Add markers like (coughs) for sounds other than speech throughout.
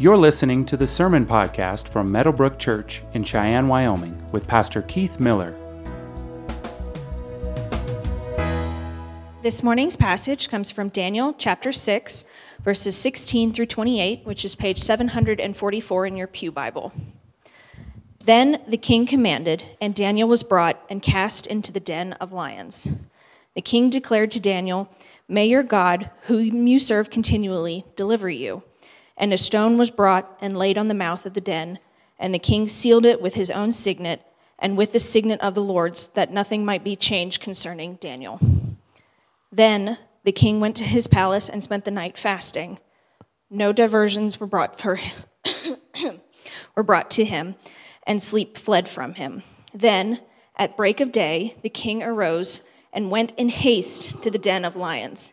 You're listening to the Sermon Podcast from Meadowbrook Church in Cheyenne, Wyoming, with Pastor Keith Miller. This morning's passage comes from Daniel chapter 6, verses 16 through 28, which is page 744 in your Pew Bible. Then the king commanded, and Daniel was brought and cast into the den of lions. The king declared to Daniel, May your God, whom you serve continually, deliver you. And a stone was brought and laid on the mouth of the den, and the king sealed it with his own signet and with the signet of the Lord's, that nothing might be changed concerning Daniel. Then the king went to his palace and spent the night fasting. No diversions were brought for him, (coughs) were brought to him, and sleep fled from him. Then, at break of day, the king arose and went in haste to the den of lions.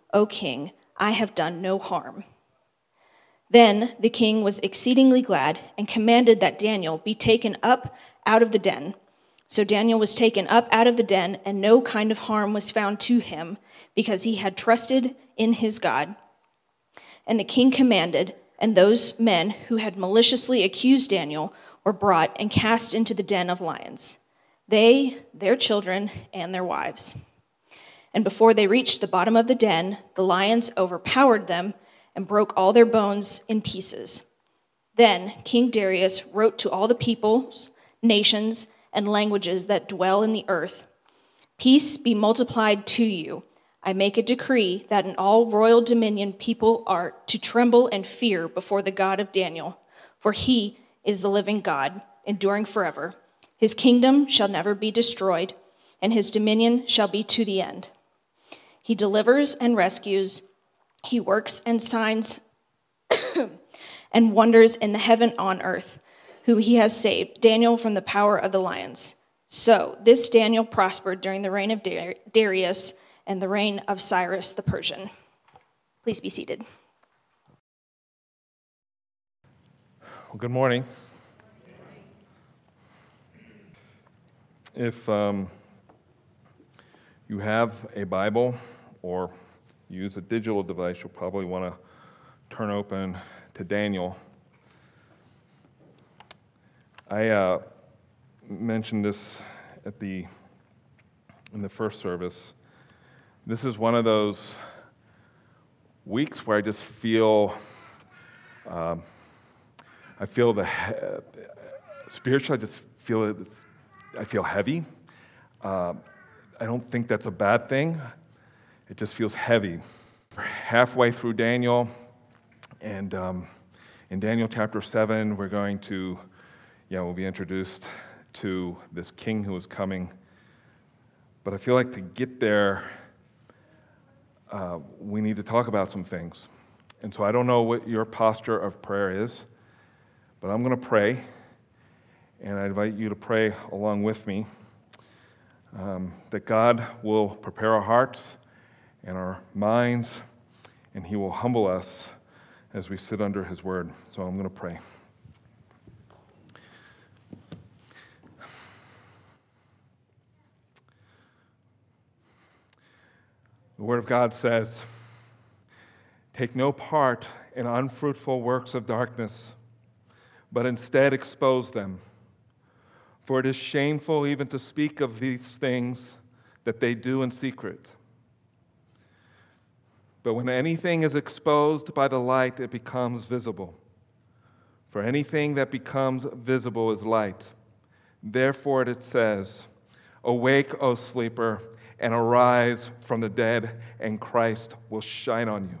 O king, I have done no harm. Then the king was exceedingly glad and commanded that Daniel be taken up out of the den. So Daniel was taken up out of the den, and no kind of harm was found to him, because he had trusted in his God. And the king commanded, and those men who had maliciously accused Daniel were brought and cast into the den of lions, they, their children, and their wives. And before they reached the bottom of the den, the lions overpowered them and broke all their bones in pieces. Then King Darius wrote to all the peoples, nations, and languages that dwell in the earth Peace be multiplied to you. I make a decree that in all royal dominion people are to tremble and fear before the God of Daniel, for he is the living God, enduring forever. His kingdom shall never be destroyed, and his dominion shall be to the end. He delivers and rescues. He works and signs (coughs) and wonders in the heaven on earth, who he has saved, Daniel from the power of the lions. So this Daniel prospered during the reign of Darius and the reign of Cyrus the Persian. Please be seated. Well, good morning. If um, you have a Bible, or use a digital device, you'll probably want to turn open to Daniel. I uh, mentioned this at the in the first service. This is one of those weeks where I just feel um, I feel the he- spiritually. I just feel it. I feel heavy. Uh, I don't think that's a bad thing. It just feels heavy. We're halfway through Daniel, and um, in Daniel chapter 7, we're going to, yeah, we'll be introduced to this king who is coming. But I feel like to get there, uh, we need to talk about some things. And so I don't know what your posture of prayer is, but I'm going to pray, and I invite you to pray along with me. Um, that God will prepare our hearts and our minds, and He will humble us as we sit under His word. So I'm going to pray. The Word of God says, Take no part in unfruitful works of darkness, but instead expose them. For it is shameful even to speak of these things that they do in secret. But when anything is exposed by the light, it becomes visible. For anything that becomes visible is light. Therefore, it says, Awake, O sleeper, and arise from the dead, and Christ will shine on you.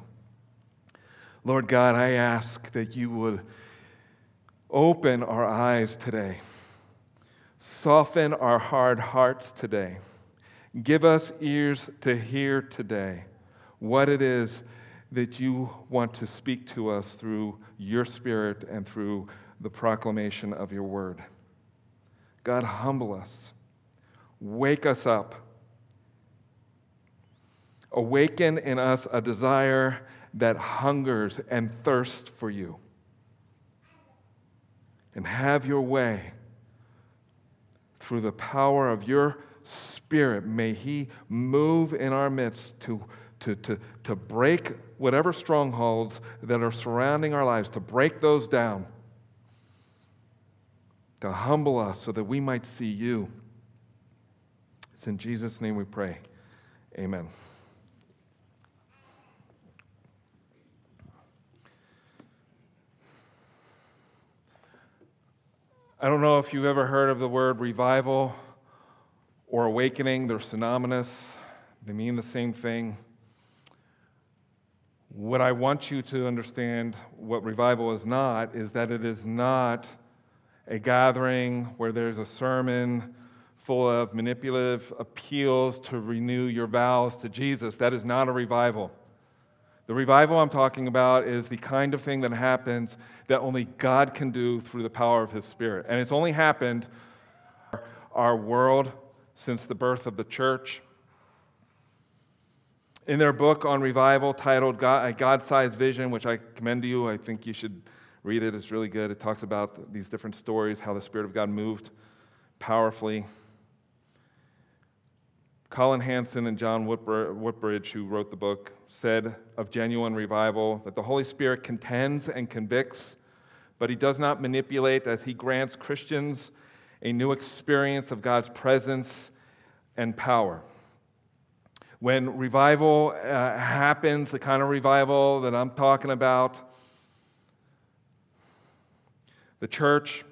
Lord God, I ask that you would open our eyes today, soften our hard hearts today, give us ears to hear today what it is that you want to speak to us through your Spirit and through the proclamation of your word. God, humble us, wake us up, awaken in us a desire that hungers and thirsts for you. And have your way through the power of your Spirit. May He move in our midst to, to, to, to break whatever strongholds that are surrounding our lives, to break those down, to humble us so that we might see you. It's in Jesus' name we pray. Amen. I don't know if you've ever heard of the word revival or awakening. They're synonymous, they mean the same thing. What I want you to understand, what revival is not, is that it is not a gathering where there's a sermon full of manipulative appeals to renew your vows to Jesus. That is not a revival. The revival I'm talking about is the kind of thing that happens that only God can do through the power of His Spirit. And it's only happened our world since the birth of the church. In their book on revival titled A God Sized Vision, which I commend to you, I think you should read it. It's really good. It talks about these different stories, how the Spirit of God moved powerfully. Colin Hansen and John Woodbridge, who wrote the book, said of genuine revival that the Holy Spirit contends and convicts, but he does not manipulate as he grants Christians a new experience of God's presence and power. When revival uh, happens, the kind of revival that I'm talking about, the church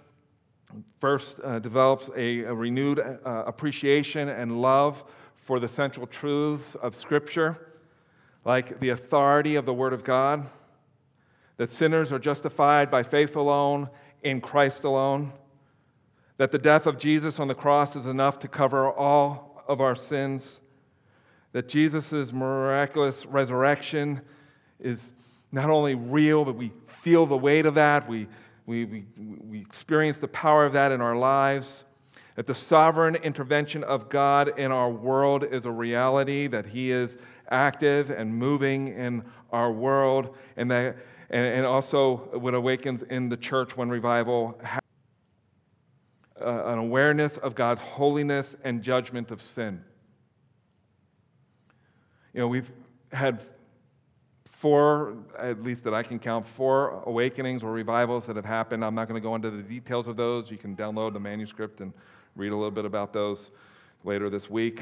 first uh, develops a, a renewed uh, appreciation and love for the central truths of Scripture, like the authority of the Word of God, that sinners are justified by faith alone, in Christ alone, that the death of Jesus on the cross is enough to cover all of our sins, that Jesus' miraculous resurrection is not only real, but we feel the weight of that, we, we, we, we experience the power of that in our lives that the sovereign intervention of God in our world is a reality, that He is active and moving in our world, and that and, and also what awakens in the church when revival happens. Uh, an awareness of God's holiness and judgment of sin. You know, we've had four, at least that I can count, four awakenings or revivals that have happened. I'm not going to go into the details of those. You can download the manuscript and read a little bit about those later this week.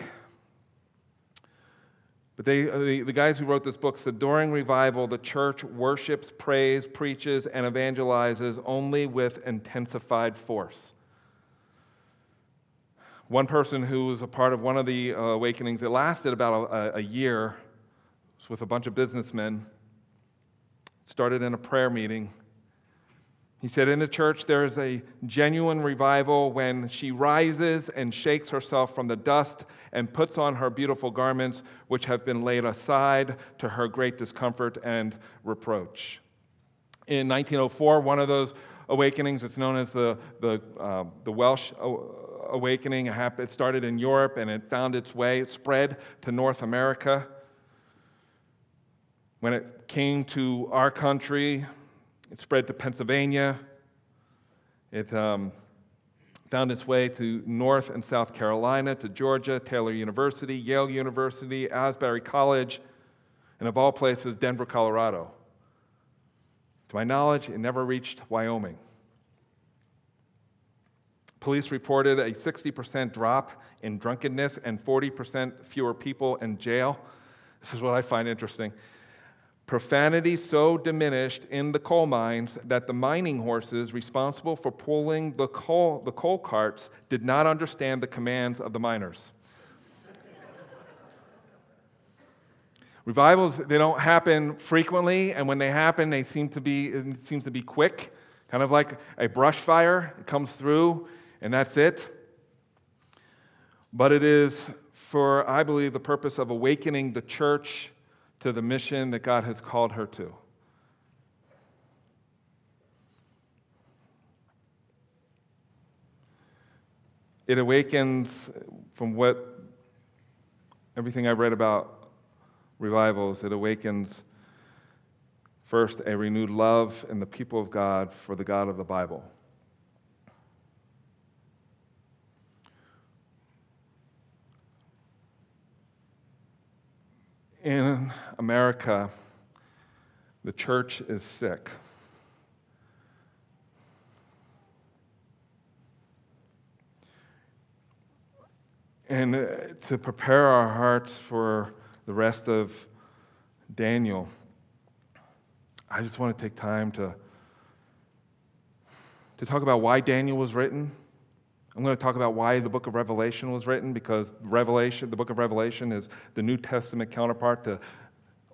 But they, uh, the, the guys who wrote this book said during revival, the church worships, prays, preaches, and evangelizes only with intensified force. One person who was a part of one of the uh, awakenings, it lasted about a, a year, with a bunch of businessmen, started in a prayer meeting. He said, In the church, there is a genuine revival when she rises and shakes herself from the dust and puts on her beautiful garments, which have been laid aside to her great discomfort and reproach. In 1904, one of those awakenings, it's known as the, the, uh, the Welsh awakening, it started in Europe and it found its way, it spread to North America. When it came to our country, it spread to Pennsylvania. It um, found its way to North and South Carolina, to Georgia, Taylor University, Yale University, Asbury College, and of all places, Denver, Colorado. To my knowledge, it never reached Wyoming. Police reported a 60% drop in drunkenness and 40% fewer people in jail. This is what I find interesting. Profanity so diminished in the coal mines that the mining horses responsible for pulling the coal, the coal carts did not understand the commands of the miners. Revivals, they don't happen frequently, and when they happen, they seem to be, it seems to be quick, kind of like a brush fire. It comes through, and that's it. But it is for, I believe, the purpose of awakening the church to the mission that God has called her to. It awakens from what everything I read about revivals, it awakens first a renewed love in the people of God for the God of the Bible. In America, the church is sick. And uh, to prepare our hearts for the rest of Daniel, I just want to take time to, to talk about why Daniel was written. I'm going to talk about why the book of Revelation was written because Revelation, the book of Revelation is the New Testament counterpart to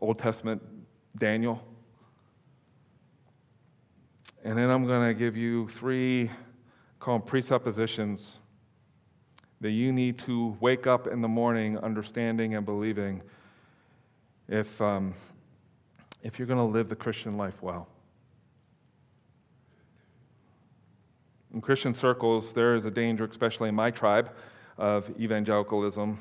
Old Testament Daniel. And then I'm going to give you three, call them presuppositions that you need to wake up in the morning understanding and believing if, um, if you're going to live the Christian life well. In Christian circles, there is a danger, especially in my tribe of evangelicalism,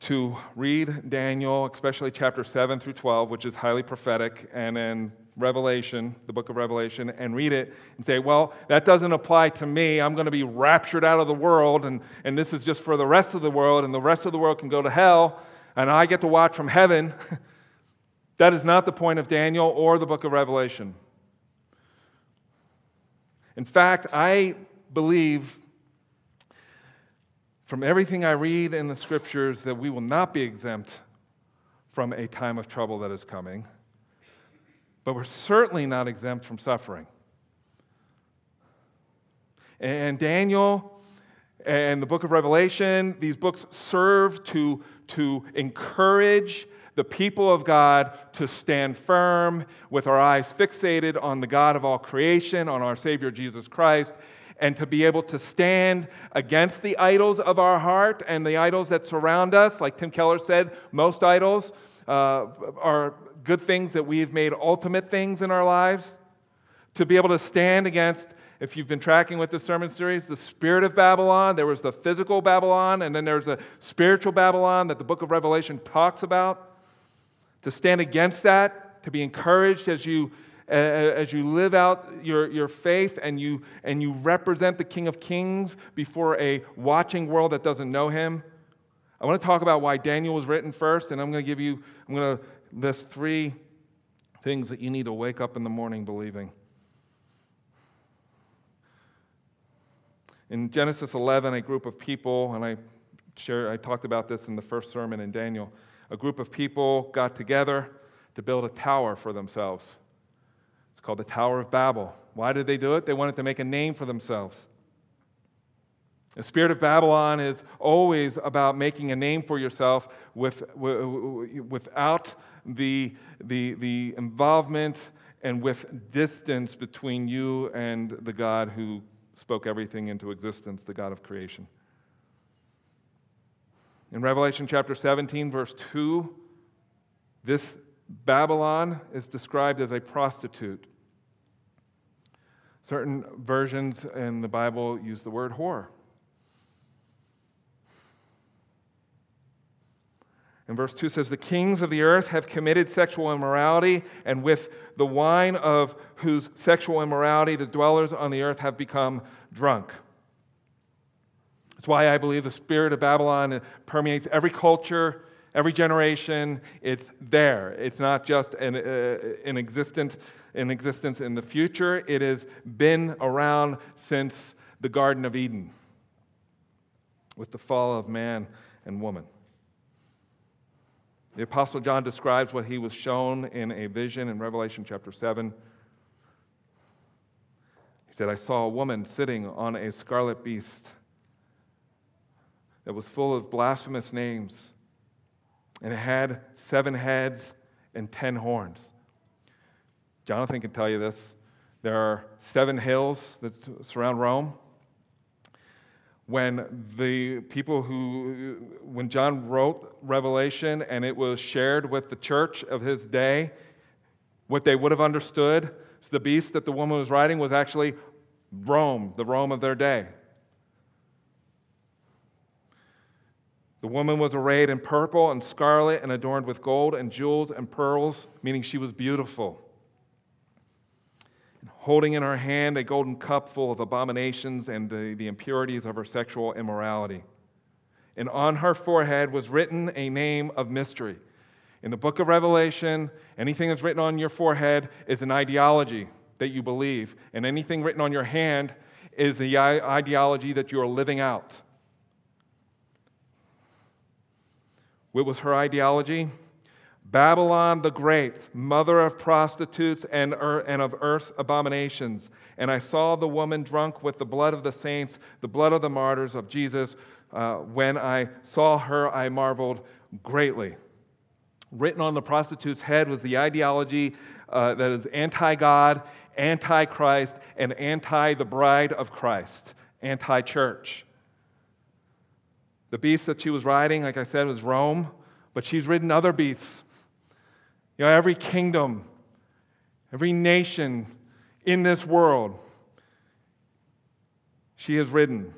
to read Daniel, especially chapter 7 through 12, which is highly prophetic, and then Revelation, the book of Revelation, and read it and say, well, that doesn't apply to me. I'm going to be raptured out of the world, and, and this is just for the rest of the world, and the rest of the world can go to hell, and I get to watch from heaven. (laughs) that is not the point of Daniel or the book of Revelation. In fact, I believe from everything I read in the scriptures that we will not be exempt from a time of trouble that is coming, but we're certainly not exempt from suffering. And Daniel and the book of Revelation, these books serve to, to encourage the people of God to stand firm with our eyes fixated on the God of all creation, on our Savior Jesus Christ, and to be able to stand against the idols of our heart and the idols that surround us. Like Tim Keller said, most idols uh, are good things that we've made ultimate things in our lives. To be able to stand against if you've been tracking with the sermon series, the spirit of Babylon, there was the physical Babylon, and then there's a spiritual Babylon that the book of Revelation talks about to stand against that, to be encouraged as you, as you live out your, your faith and you, and you represent the King of Kings before a watching world that doesn't know him. I want to talk about why Daniel was written first, and I'm going to give you, I'm going to list three things that you need to wake up in the morning believing. In Genesis 11, a group of people, and I, share, I talked about this in the first sermon in Daniel, a group of people got together to build a tower for themselves. It's called the Tower of Babel. Why did they do it? They wanted to make a name for themselves. The spirit of Babylon is always about making a name for yourself with, without the, the, the involvement and with distance between you and the God who spoke everything into existence, the God of creation. In Revelation chapter 17, verse 2, this Babylon is described as a prostitute. Certain versions in the Bible use the word whore. And verse 2 says, The kings of the earth have committed sexual immorality, and with the wine of whose sexual immorality the dwellers on the earth have become drunk. That's why I believe the spirit of Babylon permeates every culture, every generation. It's there. It's not just an, uh, an, existent, an existence in the future, it has been around since the Garden of Eden with the fall of man and woman. The Apostle John describes what he was shown in a vision in Revelation chapter 7. He said, I saw a woman sitting on a scarlet beast that was full of blasphemous names, and it had seven heads and ten horns. Jonathan can tell you this. There are seven hills that surround Rome. when the people who, when John wrote Revelation and it was shared with the church of his day, what they would have understood is the beast that the woman was riding was actually Rome, the Rome of their day. The woman was arrayed in purple and scarlet and adorned with gold and jewels and pearls, meaning she was beautiful. And holding in her hand a golden cup full of abominations and the, the impurities of her sexual immorality. And on her forehead was written a name of mystery. In the book of Revelation, anything that's written on your forehead is an ideology that you believe, and anything written on your hand is the ideology that you are living out. What was her ideology? Babylon the Great, mother of prostitutes and, and of earth's abominations. And I saw the woman drunk with the blood of the saints, the blood of the martyrs of Jesus. Uh, when I saw her, I marveled greatly. Written on the prostitute's head was the ideology uh, that is anti God, anti Christ, and anti the bride of Christ, anti church. The beast that she was riding, like I said, was Rome, but she's ridden other beasts. You know, every kingdom, every nation in this world, she has ridden.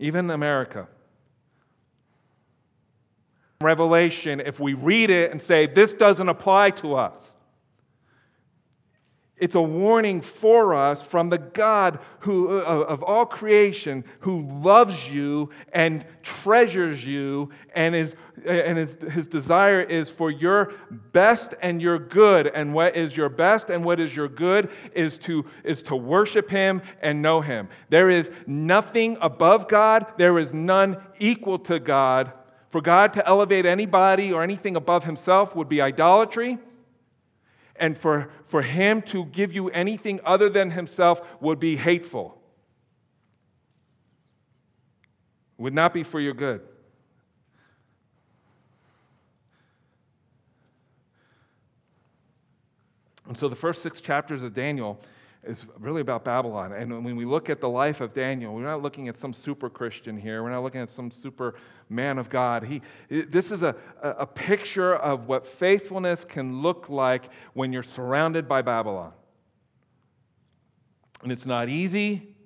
Even America. Revelation, if we read it and say, this doesn't apply to us, it's a warning for us from the God who, uh, of all creation who loves you and treasures you, and, is, and his, his desire is for your best and your good. And what is your best and what is your good is to, is to worship Him and know Him. There is nothing above God, there is none equal to God. For God to elevate anybody or anything above Himself would be idolatry and for, for him to give you anything other than himself would be hateful. Would not be for your good. And so the first six chapters of Daniel is really about Babylon. And when we look at the life of Daniel, we're not looking at some super Christian here. We're not looking at some super man of God. He, this is a, a picture of what faithfulness can look like when you're surrounded by Babylon. And it's not easy.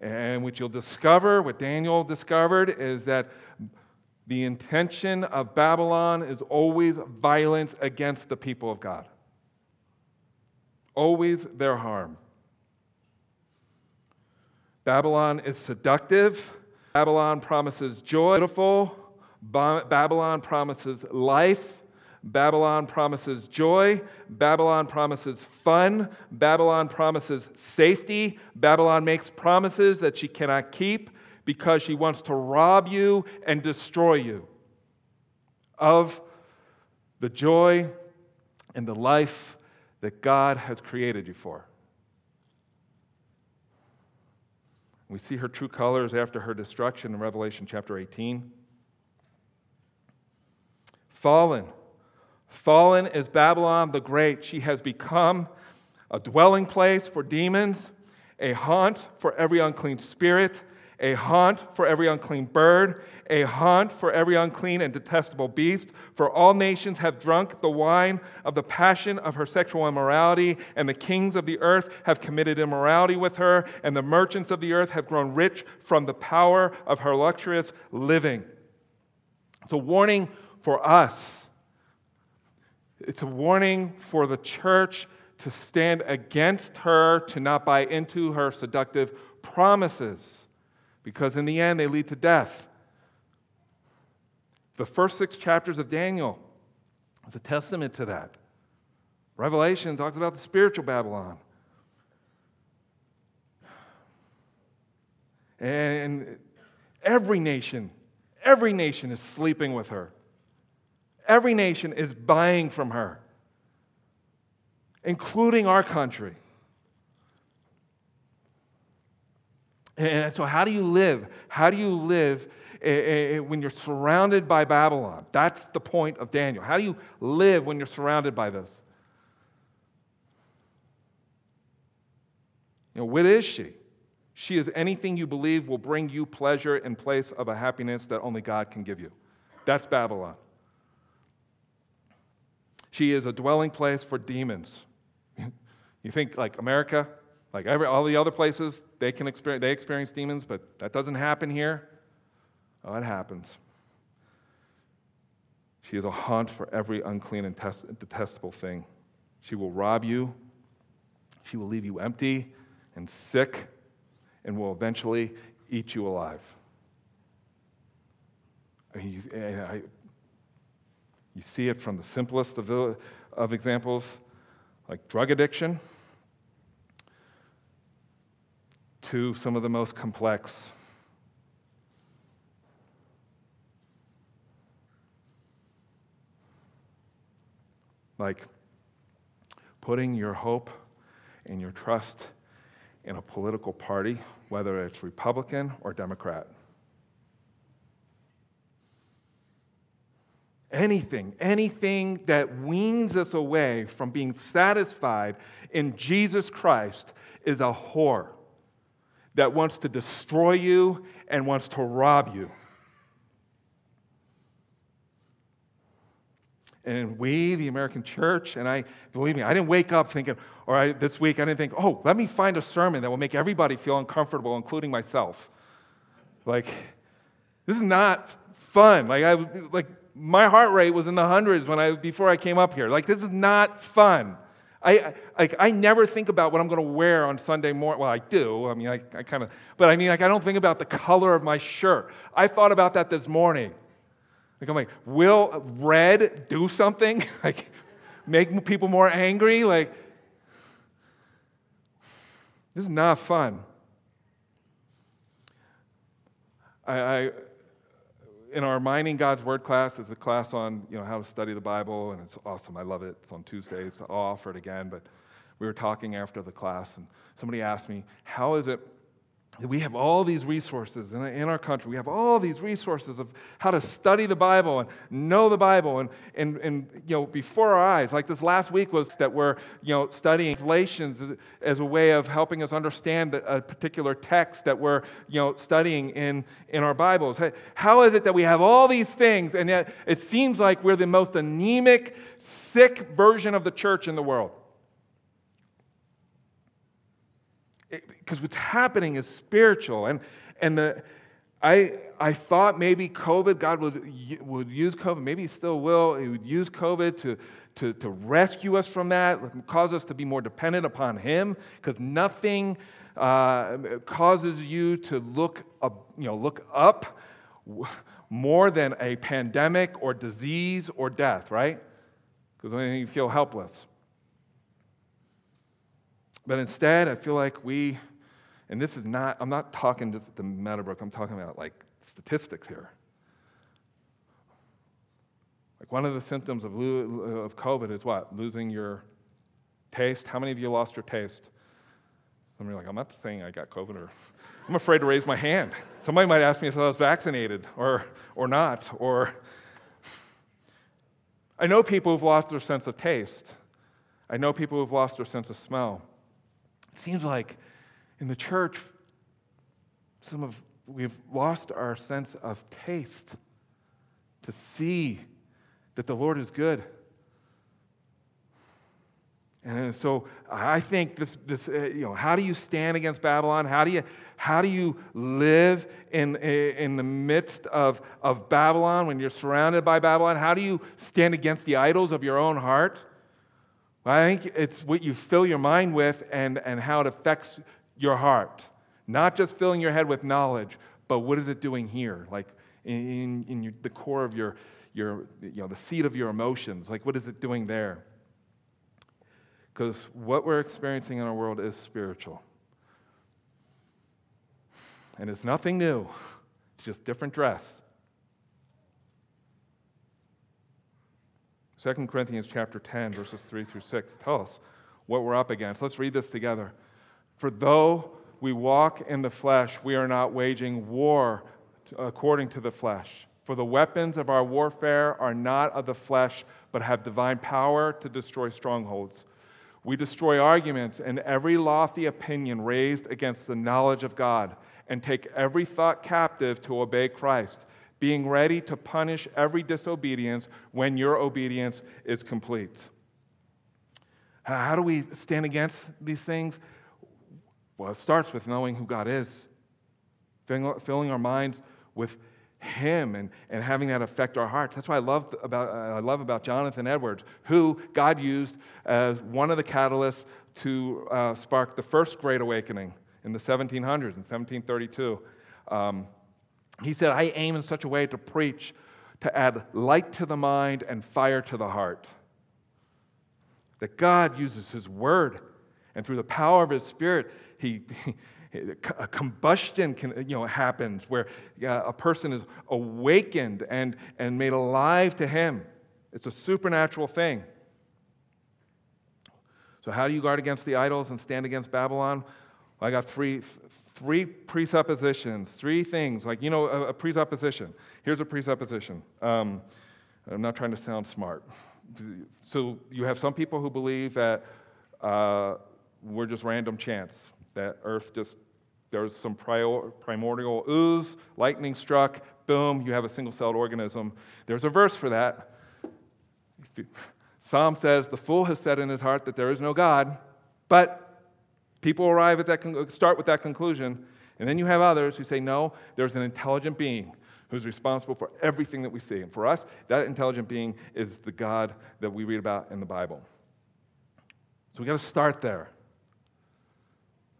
And what you'll discover, what Daniel discovered, is that the intention of Babylon is always violence against the people of God always their harm. Babylon is seductive. Babylon promises joy, beautiful. Babylon promises life. Babylon promises joy. Babylon promises fun. Babylon promises safety. Babylon makes promises that she cannot keep because she wants to rob you and destroy you of the joy and the life that God has created you for. We see her true colors after her destruction in Revelation chapter 18. Fallen. Fallen is Babylon the Great. She has become a dwelling place for demons, a haunt for every unclean spirit, a haunt for every unclean bird, a haunt for every unclean and detestable beast. For all nations have drunk the wine of the passion of her sexual immorality, and the kings of the earth have committed immorality with her, and the merchants of the earth have grown rich from the power of her luxurious living. It's a warning for us. It's a warning for the church to stand against her, to not buy into her seductive promises because in the end they lead to death. The first six chapters of Daniel is a testament to that. Revelation talks about the spiritual Babylon. And every nation, every nation is sleeping with her. Every nation is buying from her, including our country. And so, how do you live? How do you live eh, eh, eh, when you're surrounded by Babylon? That's the point of Daniel. How do you live when you're surrounded by this? You know, what is she? She is anything you believe will bring you pleasure in place of a happiness that only God can give you. That's Babylon. She is a dwelling place for demons. (laughs) you think like America, like every, all the other places, they can experience, they experience demons, but that doesn't happen here. Oh, it happens. She is a haunt for every unclean and test, detestable thing. She will rob you. She will leave you empty and sick and will eventually eat you alive. You, I, you see it from the simplest of, of examples, like drug addiction, to some of the most complex. Like putting your hope and your trust in a political party, whether it's Republican or Democrat. Anything, anything that weans us away from being satisfied in Jesus Christ is a whore that wants to destroy you and wants to rob you. And we, the American church, and I, believe me, I didn't wake up thinking, or this week, I didn't think, oh, let me find a sermon that will make everybody feel uncomfortable, including myself. Like, this is not fun. Like, I, like my heart rate was in the hundreds when I, before I came up here. Like, this is not fun. I, like, I never think about what I'm going to wear on Sunday morning. Well, I do. I mean, I, I kind of, but I mean, like, I don't think about the color of my shirt. I thought about that this morning. Like, I'm like, will red do something? (laughs) like, make people more angry? Like, this is not fun. I, I in our Mining God's Word class, is a class on you know how to study the Bible, and it's awesome. I love it. It's on Tuesdays. I'll offer it again. But we were talking after the class, and somebody asked me, "How is it we have all these resources in, our country. We have all these resources of how to study the Bible and know the Bible. And, and, and you know, before our eyes, like this last week was that we're you know, studying as, as a way of helping us understand a particular text that we're you know, studying in, in our Bibles. How is it that we have all these things and yet it seems like we're the most anemic, sick version of the church in the world? Because what's happening is spiritual. And, and the, I, I thought maybe COVID, God would, would use COVID, maybe He still will. He would use COVID to, to, to rescue us from that, cause us to be more dependent upon Him, because nothing uh, causes you to look up, you know, look up more than a pandemic or disease or death, right? Because then you feel helpless. But instead, I feel like we and this is not, I'm not talking just the Meadowbrook, I'm talking about like statistics here. Like one of the symptoms of, of COVID is what? Losing your taste. How many of you lost your taste? Some of you are like, I'm not saying I got COVID or (laughs) I'm afraid to raise my hand. Somebody might ask me if I was vaccinated or, or not. Or I know people who've lost their sense of taste. I know people who've lost their sense of smell. It seems like in the church, some of we've lost our sense of taste to see that the Lord is good. And so I think this, this uh, you know, how do you stand against Babylon? How do you, how do you live in, in the midst of, of Babylon when you're surrounded by Babylon? How do you stand against the idols of your own heart? Well, I think it's what you fill your mind with and, and how it affects your heart. Not just filling your head with knowledge, but what is it doing here? Like in, in your, the core of your, your, you know, the seat of your emotions. Like what is it doing there? Because what we're experiencing in our world is spiritual. And it's nothing new, it's just different dress. 2 Corinthians chapter 10, verses 3 through 6 tell us what we're up against. Let's read this together. For though we walk in the flesh, we are not waging war according to the flesh. For the weapons of our warfare are not of the flesh, but have divine power to destroy strongholds. We destroy arguments and every lofty opinion raised against the knowledge of God, and take every thought captive to obey Christ, being ready to punish every disobedience when your obedience is complete. How do we stand against these things? Well, it starts with knowing who God is, filling our minds with him and, and having that affect our hearts. That's what I love about, uh, I love about Jonathan Edwards, who God used as one of the catalysts to uh, spark the first Great Awakening in the 1700s, in 1732. Um, he said, I aim in such a way to preach to add light to the mind and fire to the heart. That God uses His Word, and through the power of His Spirit, He, (laughs) a combustion can, you know, happens where uh, a person is awakened and, and made alive to Him. It's a supernatural thing. So, how do you guard against the idols and stand against Babylon? Well, I got three, three presuppositions, three things. Like, you know, a, a presupposition. Here's a presupposition. Um, I'm not trying to sound smart. So, you have some people who believe that uh, we're just random chance, that Earth just there's some primordial ooze, lightning struck, boom, you have a single celled organism. There's a verse for that. Psalm says, The fool has said in his heart that there is no God, but people arrive at that, start with that conclusion. And then you have others who say, No, there's an intelligent being who's responsible for everything that we see. And for us, that intelligent being is the God that we read about in the Bible. So we got to start there.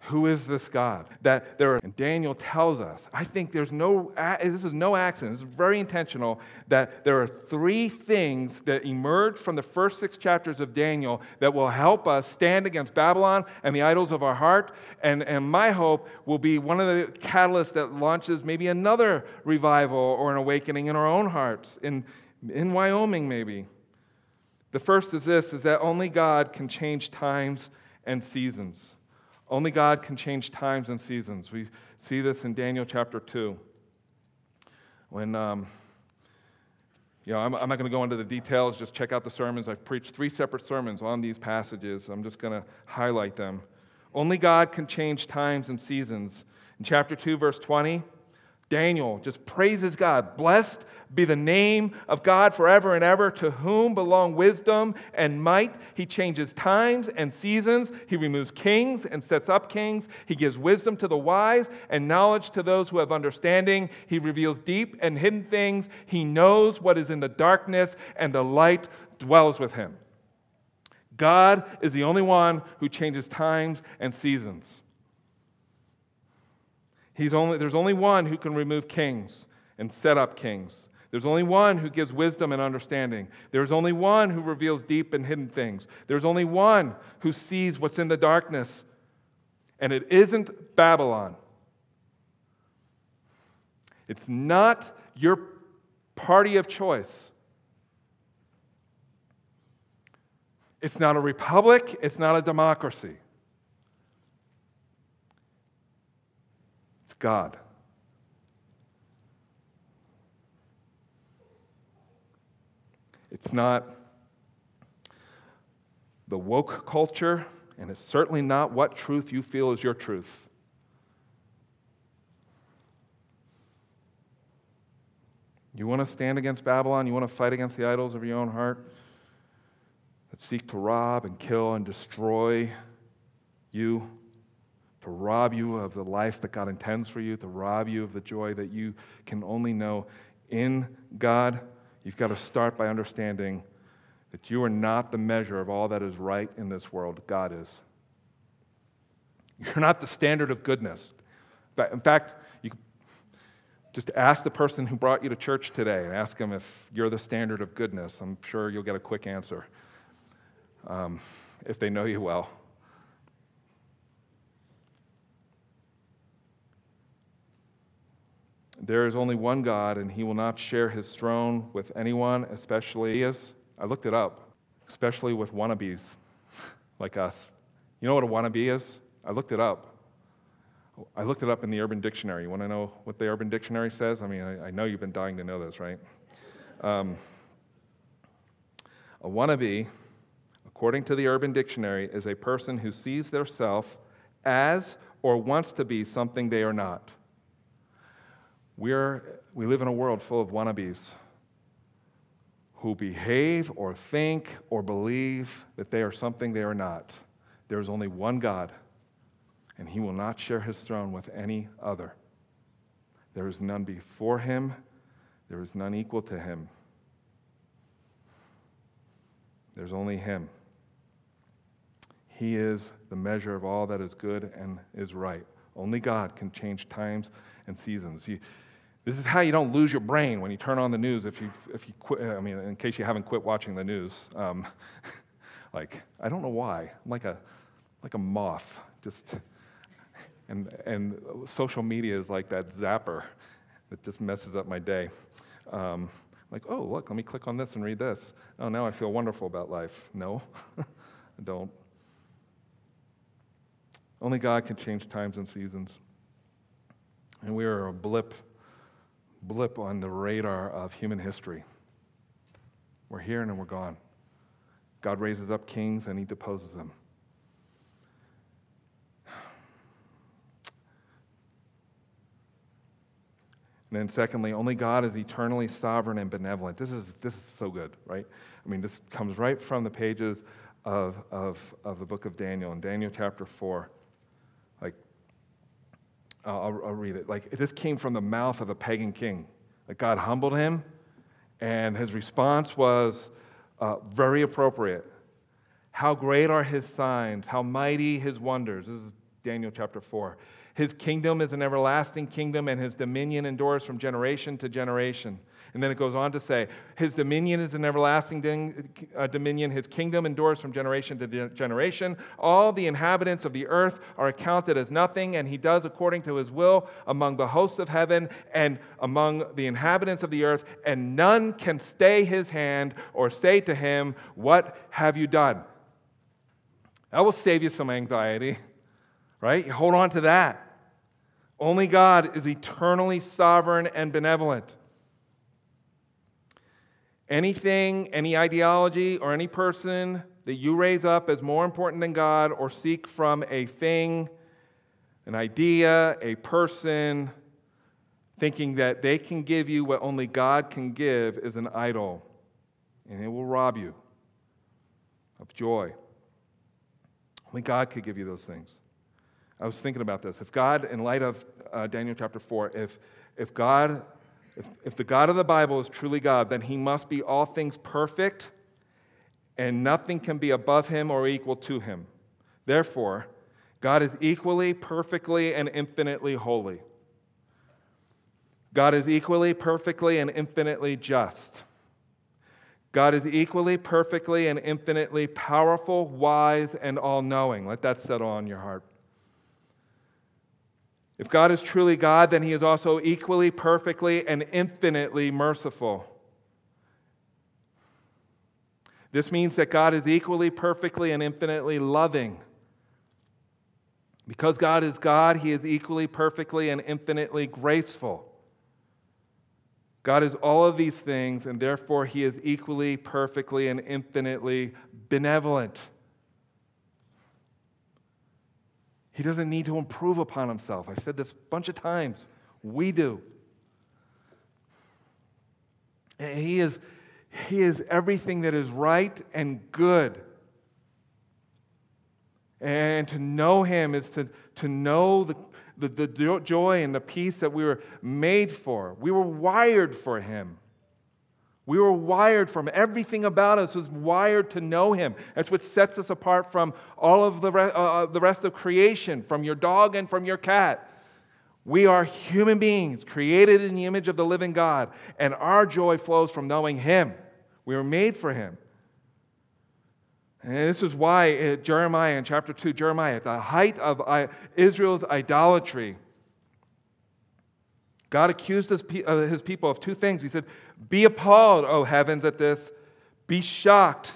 Who is this God? That there, are, and Daniel tells us, I think there's no, this is no accident, it's very intentional, that there are three things that emerge from the first six chapters of Daniel that will help us stand against Babylon and the idols of our heart. And, and my hope will be one of the catalysts that launches maybe another revival or an awakening in our own hearts, in, in Wyoming maybe. The first is this, is that only God can change times and seasons. Only God can change times and seasons. We see this in Daniel chapter 2. When, um, you know, I'm, I'm not going to go into the details, just check out the sermons. I've preached three separate sermons on these passages. I'm just going to highlight them. Only God can change times and seasons. In chapter 2, verse 20, Daniel just praises God. Blessed be the name of God forever and ever, to whom belong wisdom and might. He changes times and seasons. He removes kings and sets up kings. He gives wisdom to the wise and knowledge to those who have understanding. He reveals deep and hidden things. He knows what is in the darkness, and the light dwells with him. God is the only one who changes times and seasons. He's only, there's only one who can remove kings and set up kings. There's only one who gives wisdom and understanding. There's only one who reveals deep and hidden things. There's only one who sees what's in the darkness. And it isn't Babylon. It's not your party of choice. It's not a republic, it's not a democracy. It's God. It's not the woke culture, and it's certainly not what truth you feel is your truth. You want to stand against Babylon? You want to fight against the idols of your own heart that seek to rob and kill and destroy you? to rob you of the life that God intends for you, to rob you of the joy that you can only know in God, you've got to start by understanding that you are not the measure of all that is right in this world. God is. You're not the standard of goodness. In fact, you just ask the person who brought you to church today and ask them if you're the standard of goodness. I'm sure you'll get a quick answer um, if they know you well. There is only one God, and he will not share his throne with anyone, especially as I looked it up, especially with wannabes (laughs) like us. You know what a wannabe is? I looked it up. I looked it up in the Urban Dictionary. You want to know what the Urban Dictionary says? I mean, I, I know you've been dying to know this, right? Um, a wannabe, according to the Urban Dictionary, is a person who sees their self as or wants to be something they are not. We're, we live in a world full of wannabes who behave or think or believe that they are something they are not. There is only one God, and he will not share his throne with any other. There is none before him, there is none equal to him. There's only him. He is the measure of all that is good and is right. Only God can change times and seasons. You, this is how you don't lose your brain when you turn on the news. If you, if you quit, I mean, in case you haven't quit watching the news, um, (laughs) like I don't know why. I'm like a, like a moth, just, and and social media is like that zapper that just messes up my day. Um, like, oh look, let me click on this and read this. Oh, now I feel wonderful about life. No, (laughs) I don't. Only God can change times and seasons. And we are a blip, blip on the radar of human history. We're here and we're gone. God raises up kings and he deposes them. And then, secondly, only God is eternally sovereign and benevolent. This is, this is so good, right? I mean, this comes right from the pages of, of, of the book of Daniel, in Daniel chapter 4. I'll, I'll, read it. Like, this came from the mouth of a pagan king. Like, God humbled him, and his response was uh, very appropriate. How great are his signs, how mighty his wonders. This is Daniel chapter 4. His kingdom is an everlasting kingdom, and his dominion endures from generation to generation. And then it goes on to say, His dominion is an everlasting uh, dominion. His kingdom endures from generation to generation. All the inhabitants of the earth are accounted as nothing, and He does according to His will among the hosts of heaven and among the inhabitants of the earth, and none can stay His hand or say to Him, What have you done? That will save you some anxiety, right? Hold on to that. Only God is eternally sovereign and benevolent. Anything, any ideology, or any person that you raise up as more important than God or seek from a thing, an idea, a person, thinking that they can give you what only God can give is an idol, and it will rob you of joy. Only God could give you those things. I was thinking about this. If God, in light of uh, Daniel chapter 4, if, if God if, if the God of the Bible is truly God, then he must be all things perfect, and nothing can be above him or equal to him. Therefore, God is equally, perfectly, and infinitely holy. God is equally, perfectly, and infinitely just. God is equally, perfectly, and infinitely powerful, wise, and all knowing. Let that settle on your heart. If God is truly God, then he is also equally, perfectly, and infinitely merciful. This means that God is equally, perfectly, and infinitely loving. Because God is God, he is equally, perfectly, and infinitely graceful. God is all of these things, and therefore he is equally, perfectly, and infinitely benevolent. He doesn't need to improve upon himself. I've said this a bunch of times. We do. And he is, he is everything that is right and good. And to know him is to, to know the, the, the joy and the peace that we were made for. We were wired for him. We were wired from everything about us was wired to know Him. That's what sets us apart from all of the, re- uh, uh, the rest of creation, from your dog and from your cat. We are human beings created in the image of the living God, and our joy flows from knowing Him. We were made for Him. And this is why uh, Jeremiah in chapter 2, Jeremiah, at the height of uh, Israel's idolatry, God accused his, his people of two things. He said, Be appalled, O heavens, at this. Be shocked.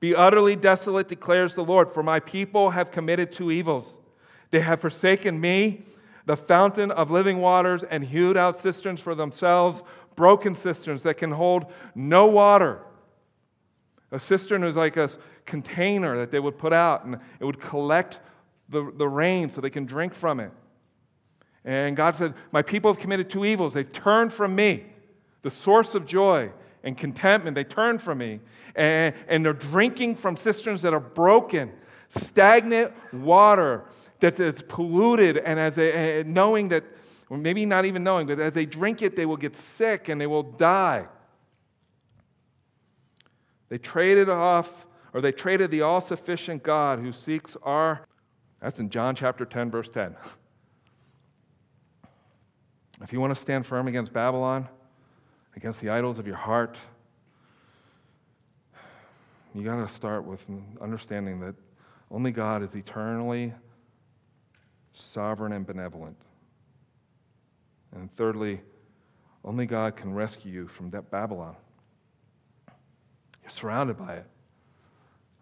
Be utterly desolate, declares the Lord, for my people have committed two evils. They have forsaken me, the fountain of living waters, and hewed out cisterns for themselves, broken cisterns that can hold no water. A cistern is like a container that they would put out and it would collect the, the rain so they can drink from it. And God said, My people have committed two evils. They've turned from me, the source of joy and contentment. They turn from me. And, and they're drinking from cisterns that are broken, stagnant water that is polluted. And as they, eh, eh, knowing that, or maybe not even knowing, but as they drink it, they will get sick and they will die. They traded off, or they traded the all sufficient God who seeks our. That's in John chapter 10, verse 10. If you want to stand firm against Babylon, against the idols of your heart, you got to start with understanding that only God is eternally sovereign and benevolent. And thirdly, only God can rescue you from that Babylon. You're surrounded by it.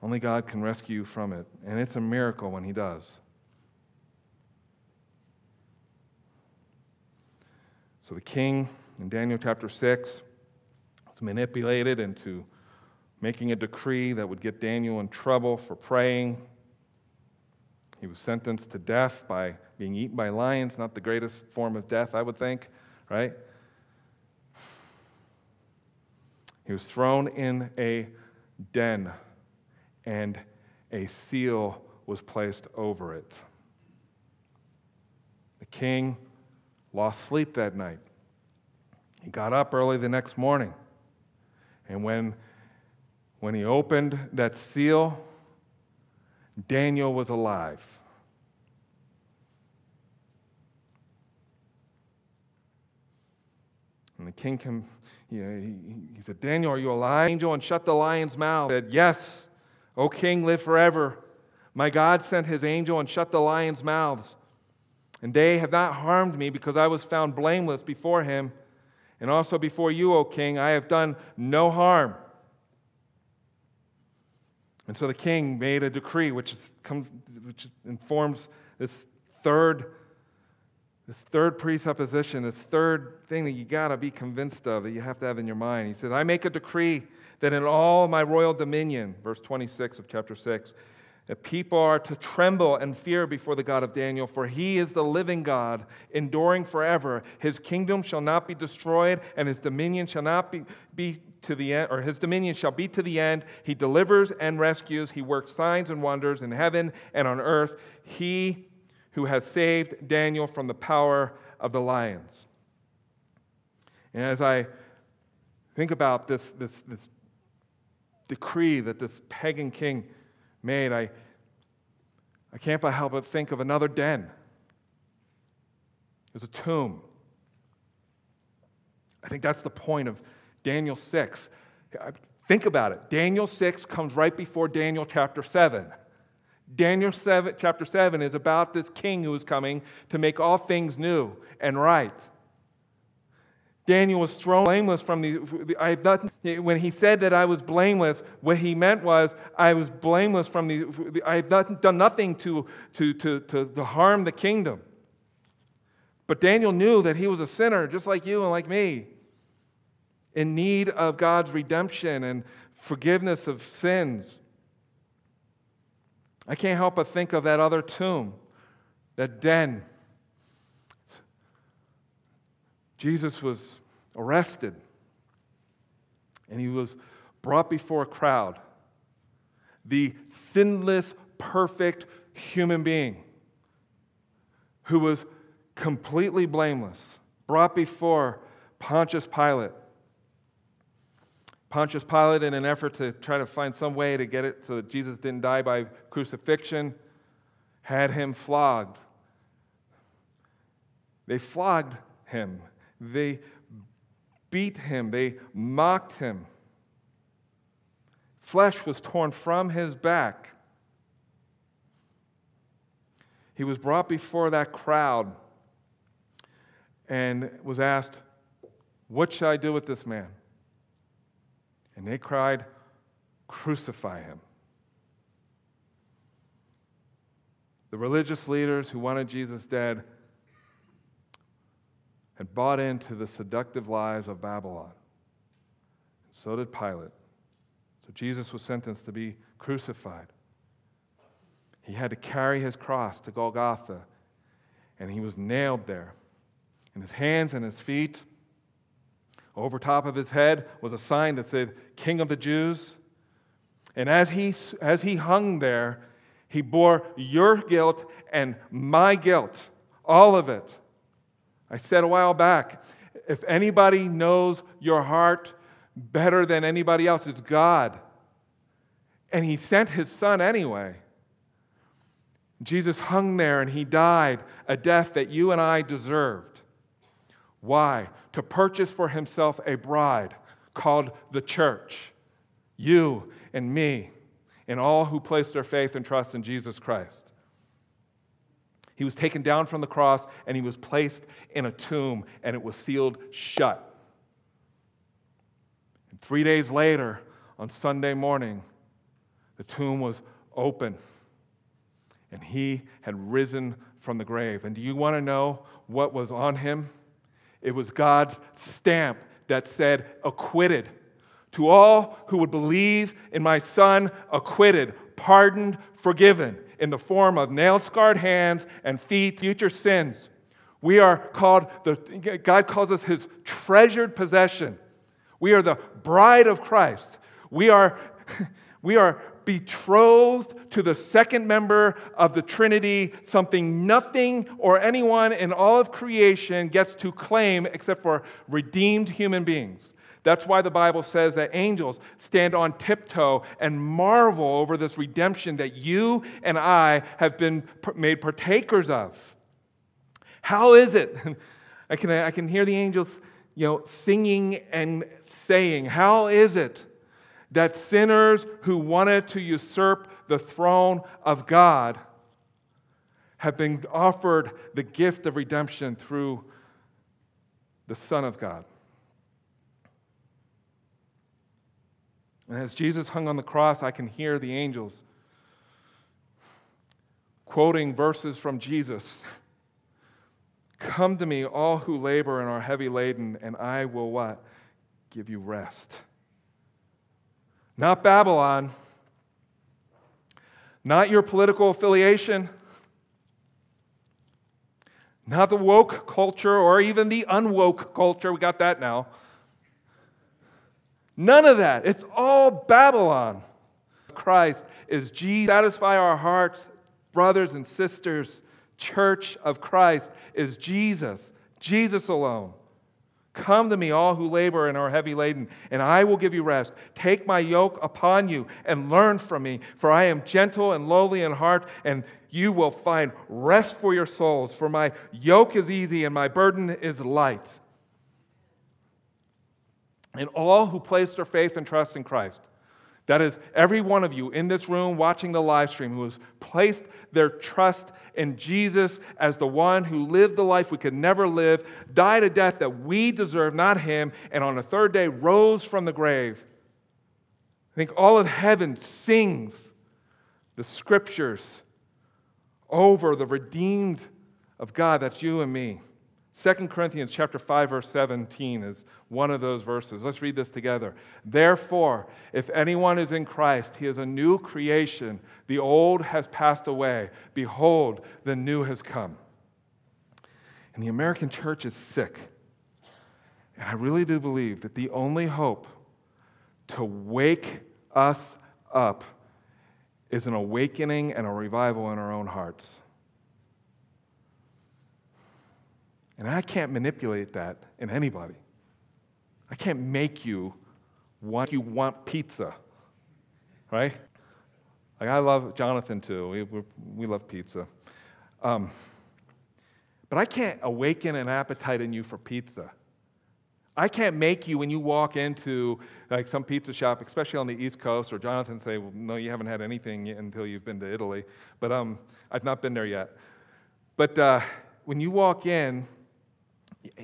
Only God can rescue you from it. And it's a miracle when He does. So the king in Daniel chapter 6 it's manipulated into making a decree that would get Daniel in trouble for praying. He was sentenced to death by being eaten by lions, not the greatest form of death, I would think, right? He was thrown in a den, and a seal was placed over it. The king lost sleep that night. He got up early the next morning. And when, when he opened that seal, Daniel was alive. And the king came, you know, he, he said, Daniel, are you alive? Angel and shut the lion's mouth. He said, Yes, O king, live forever. My God sent his angel and shut the lions' mouths. And they have not harmed me because I was found blameless before him. And also before you, O king, I have done no harm. And so the king made a decree which, comes, which informs this third, this third presupposition, this third thing that you got to be convinced of, that you have to have in your mind. He says, I make a decree that in all my royal dominion, verse 26 of chapter 6, that people are to tremble and fear before the God of Daniel, for he is the living God, enduring forever. His kingdom shall not be destroyed, and his dominion shall not be, be to the end, or his dominion shall be to the end. He delivers and rescues. He works signs and wonders in heaven and on earth. He who has saved Daniel from the power of the lions. And as I think about this, this, this decree that this pagan king made, I, I can't help but think of another den. There's a tomb. I think that's the point of Daniel 6. Think about it. Daniel 6 comes right before Daniel chapter 7. Daniel 7, chapter 7 is about this king who is coming to make all things new and right. Daniel was thrown blameless from the. I when he said that I was blameless, what he meant was I was blameless from the. I have not, done nothing to, to, to, to, to harm the kingdom. But Daniel knew that he was a sinner, just like you and like me, in need of God's redemption and forgiveness of sins. I can't help but think of that other tomb, that den. Jesus was arrested, and he was brought before a crowd. The sinless, perfect human being who was completely blameless, brought before Pontius Pilate. Pontius Pilate, in an effort to try to find some way to get it so that Jesus didn't die by crucifixion, had him flogged. They flogged him. They beat him, they mocked him. Flesh was torn from his back. He was brought before that crowd and was asked, What shall I do with this man? And they cried, Crucify him. The religious leaders who wanted Jesus dead had bought into the seductive lies of Babylon. So did Pilate. So So Jesus was sentenced to be crucified. He had to carry his cross to Golgotha, and he was nailed there. And his hands and his feet, over top of his head, was a sign that said, King of the Jews. And as he, as he hung there, he bore your guilt and my guilt, all of it. I said a while back if anybody knows your heart better than anybody else, it's God. And he sent his son anyway. Jesus hung there and he died a death that you and I deserved. Why? To purchase for himself a bride called the church. You and me and all who place their faith and trust in Jesus Christ. He was taken down from the cross and he was placed in a tomb and it was sealed shut. And three days later, on Sunday morning, the tomb was open and he had risen from the grave. And do you want to know what was on him? It was God's stamp that said, acquitted. To all who would believe in my son, acquitted, pardoned, forgiven, in the form of nail scarred hands and feet, future sins. We are called, the, God calls us his treasured possession. We are the bride of Christ. We are, (laughs) we are betrothed to the second member of the Trinity, something nothing or anyone in all of creation gets to claim except for redeemed human beings. That's why the Bible says that angels stand on tiptoe and marvel over this redemption that you and I have been made partakers of. How is it? (laughs) I can, I can hear the angels you know, singing and saying, How is it that sinners who wanted to usurp the throne of God have been offered the gift of redemption through the Son of God. And as Jesus hung on the cross, I can hear the angels quoting verses from Jesus Come to me, all who labor and are heavy laden, and I will what? Give you rest. Not Babylon, not your political affiliation, not the woke culture or even the unwoke culture. We got that now. None of that. It's all Babylon. Christ is Jesus. Satisfy our hearts, brothers and sisters. Church of Christ is Jesus, Jesus alone. Come to me, all who labor and are heavy laden, and I will give you rest. Take my yoke upon you and learn from me, for I am gentle and lowly in heart, and you will find rest for your souls. For my yoke is easy and my burden is light. And all who place their faith and trust in Christ, that is, every one of you in this room watching the live stream who has placed their trust in Jesus as the one who lived the life we could never live, died a death that we deserve, not him, and on the third day rose from the grave. I think all of heaven sings the scriptures over the redeemed of God. That's you and me. 2 Corinthians chapter 5 verse 17 is one of those verses. Let's read this together. Therefore, if anyone is in Christ, he is a new creation. The old has passed away. Behold, the new has come. And the American church is sick. And I really do believe that the only hope to wake us up is an awakening and a revival in our own hearts. And I can't manipulate that in anybody. I can't make you want you want pizza, right? Like I love Jonathan too. We, we love pizza. Um, but I can't awaken an appetite in you for pizza. I can't make you when you walk into like some pizza shop, especially on the East Coast, or Jonathan say, well, "No, you haven't had anything until you've been to Italy." But um, I've not been there yet. But uh, when you walk in,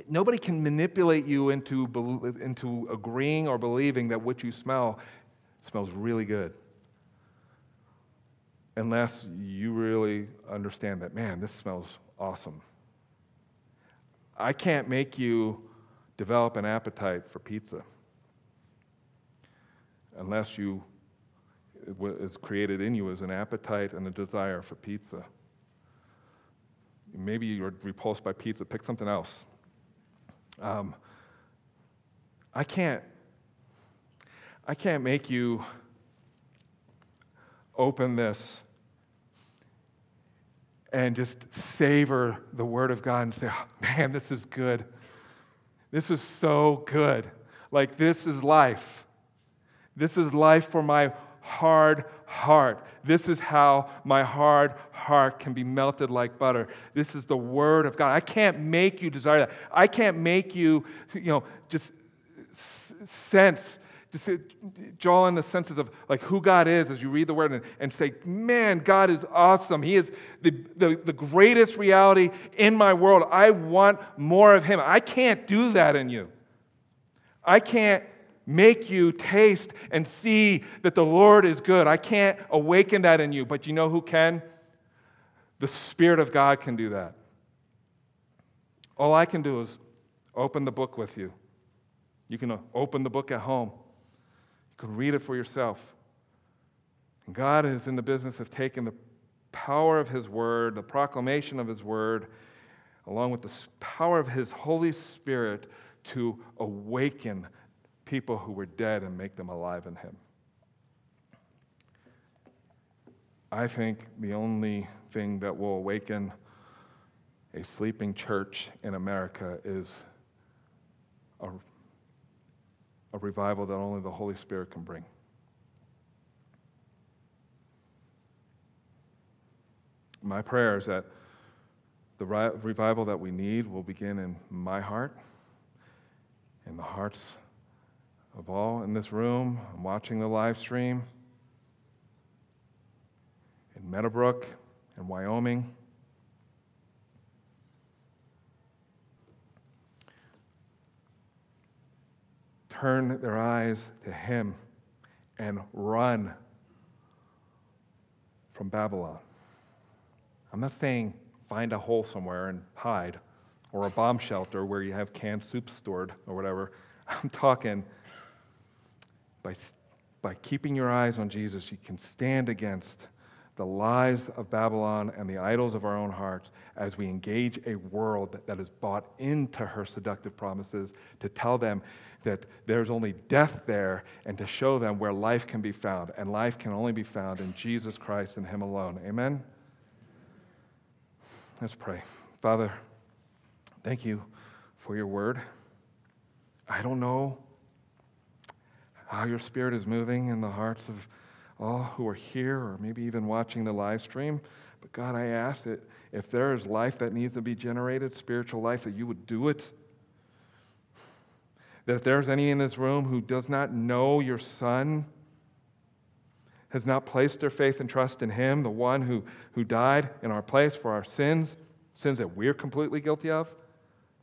Nobody can manipulate you into, into agreeing or believing that what you smell smells really good. Unless you really understand that, man, this smells awesome. I can't make you develop an appetite for pizza unless you is created in you is an appetite and a desire for pizza. Maybe you're repulsed by pizza, pick something else. Um, I can't, I can't make you open this and just savor the Word of God and say, oh, man, this is good. This is so good. Like, this is life. This is life for my hard heart. This is how my hard heart can be melted like butter. This is the Word of God. I can't make you desire that. I can't make you, you know, just sense just draw in the senses of like who God is as you read the word and, and say, man, God is awesome. He is the, the, the greatest reality in my world. I want more of Him. I can't do that in you. I can't make you taste and see that the Lord is good. I can't awaken that in you. But you know who can? The Spirit of God can do that. All I can do is open the book with you. You can open the book at home. You can read it for yourself. God is in the business of taking the power of His Word, the proclamation of His Word, along with the power of His Holy Spirit to awaken people who were dead and make them alive in Him. I think the only thing that will awaken a sleeping church in America is a a revival that only the Holy Spirit can bring. My prayer is that the revival that we need will begin in my heart, in the hearts of all in this room, watching the live stream, in Meadowbrook, in Wyoming. turn their eyes to Him and run from Babylon. I'm not saying find a hole somewhere and hide or a bomb shelter where you have canned soup stored or whatever. (laughs) I'm talking by, by keeping your eyes on Jesus, you can stand against the lies of Babylon and the idols of our own hearts as we engage a world that, that is bought into her seductive promises to tell them that there's only death there and to show them where life can be found. And life can only be found in Jesus Christ and Him alone. Amen? Let's pray. Father, thank you for your word. I don't know how your spirit is moving in the hearts of all who are here or maybe even watching the live stream. But God, I ask that if there is life that needs to be generated, spiritual life, that you would do it that if there's any in this room who does not know your Son, has not placed their faith and trust in Him, the one who, who died in our place for our sins, sins that we're completely guilty of,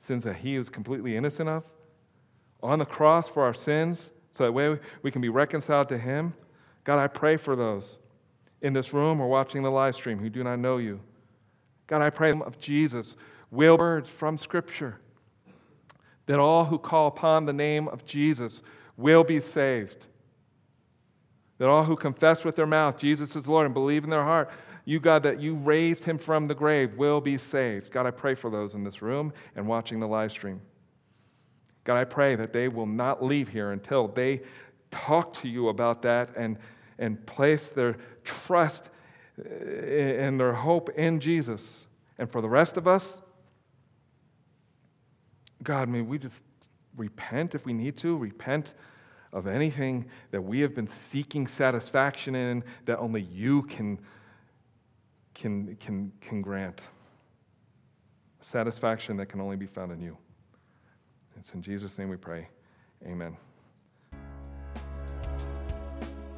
sins that He is completely innocent of, on the cross for our sins, so that way we can be reconciled to Him. God, I pray for those in this room or watching the live stream who do not know you. God, I pray of Jesus, will words from Scripture that all who call upon the name of Jesus will be saved. That all who confess with their mouth Jesus is Lord and believe in their heart, you, God, that you raised him from the grave will be saved. God, I pray for those in this room and watching the live stream. God, I pray that they will not leave here until they talk to you about that and, and place their trust uh, and their hope in Jesus. And for the rest of us, God, may we just repent if we need to, repent of anything that we have been seeking satisfaction in that only you can, can, can, can grant. Satisfaction that can only be found in you. It's in Jesus' name we pray. Amen.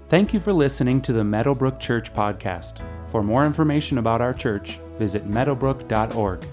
Thank you for listening to the Meadowbrook Church podcast. For more information about our church, visit meadowbrook.org.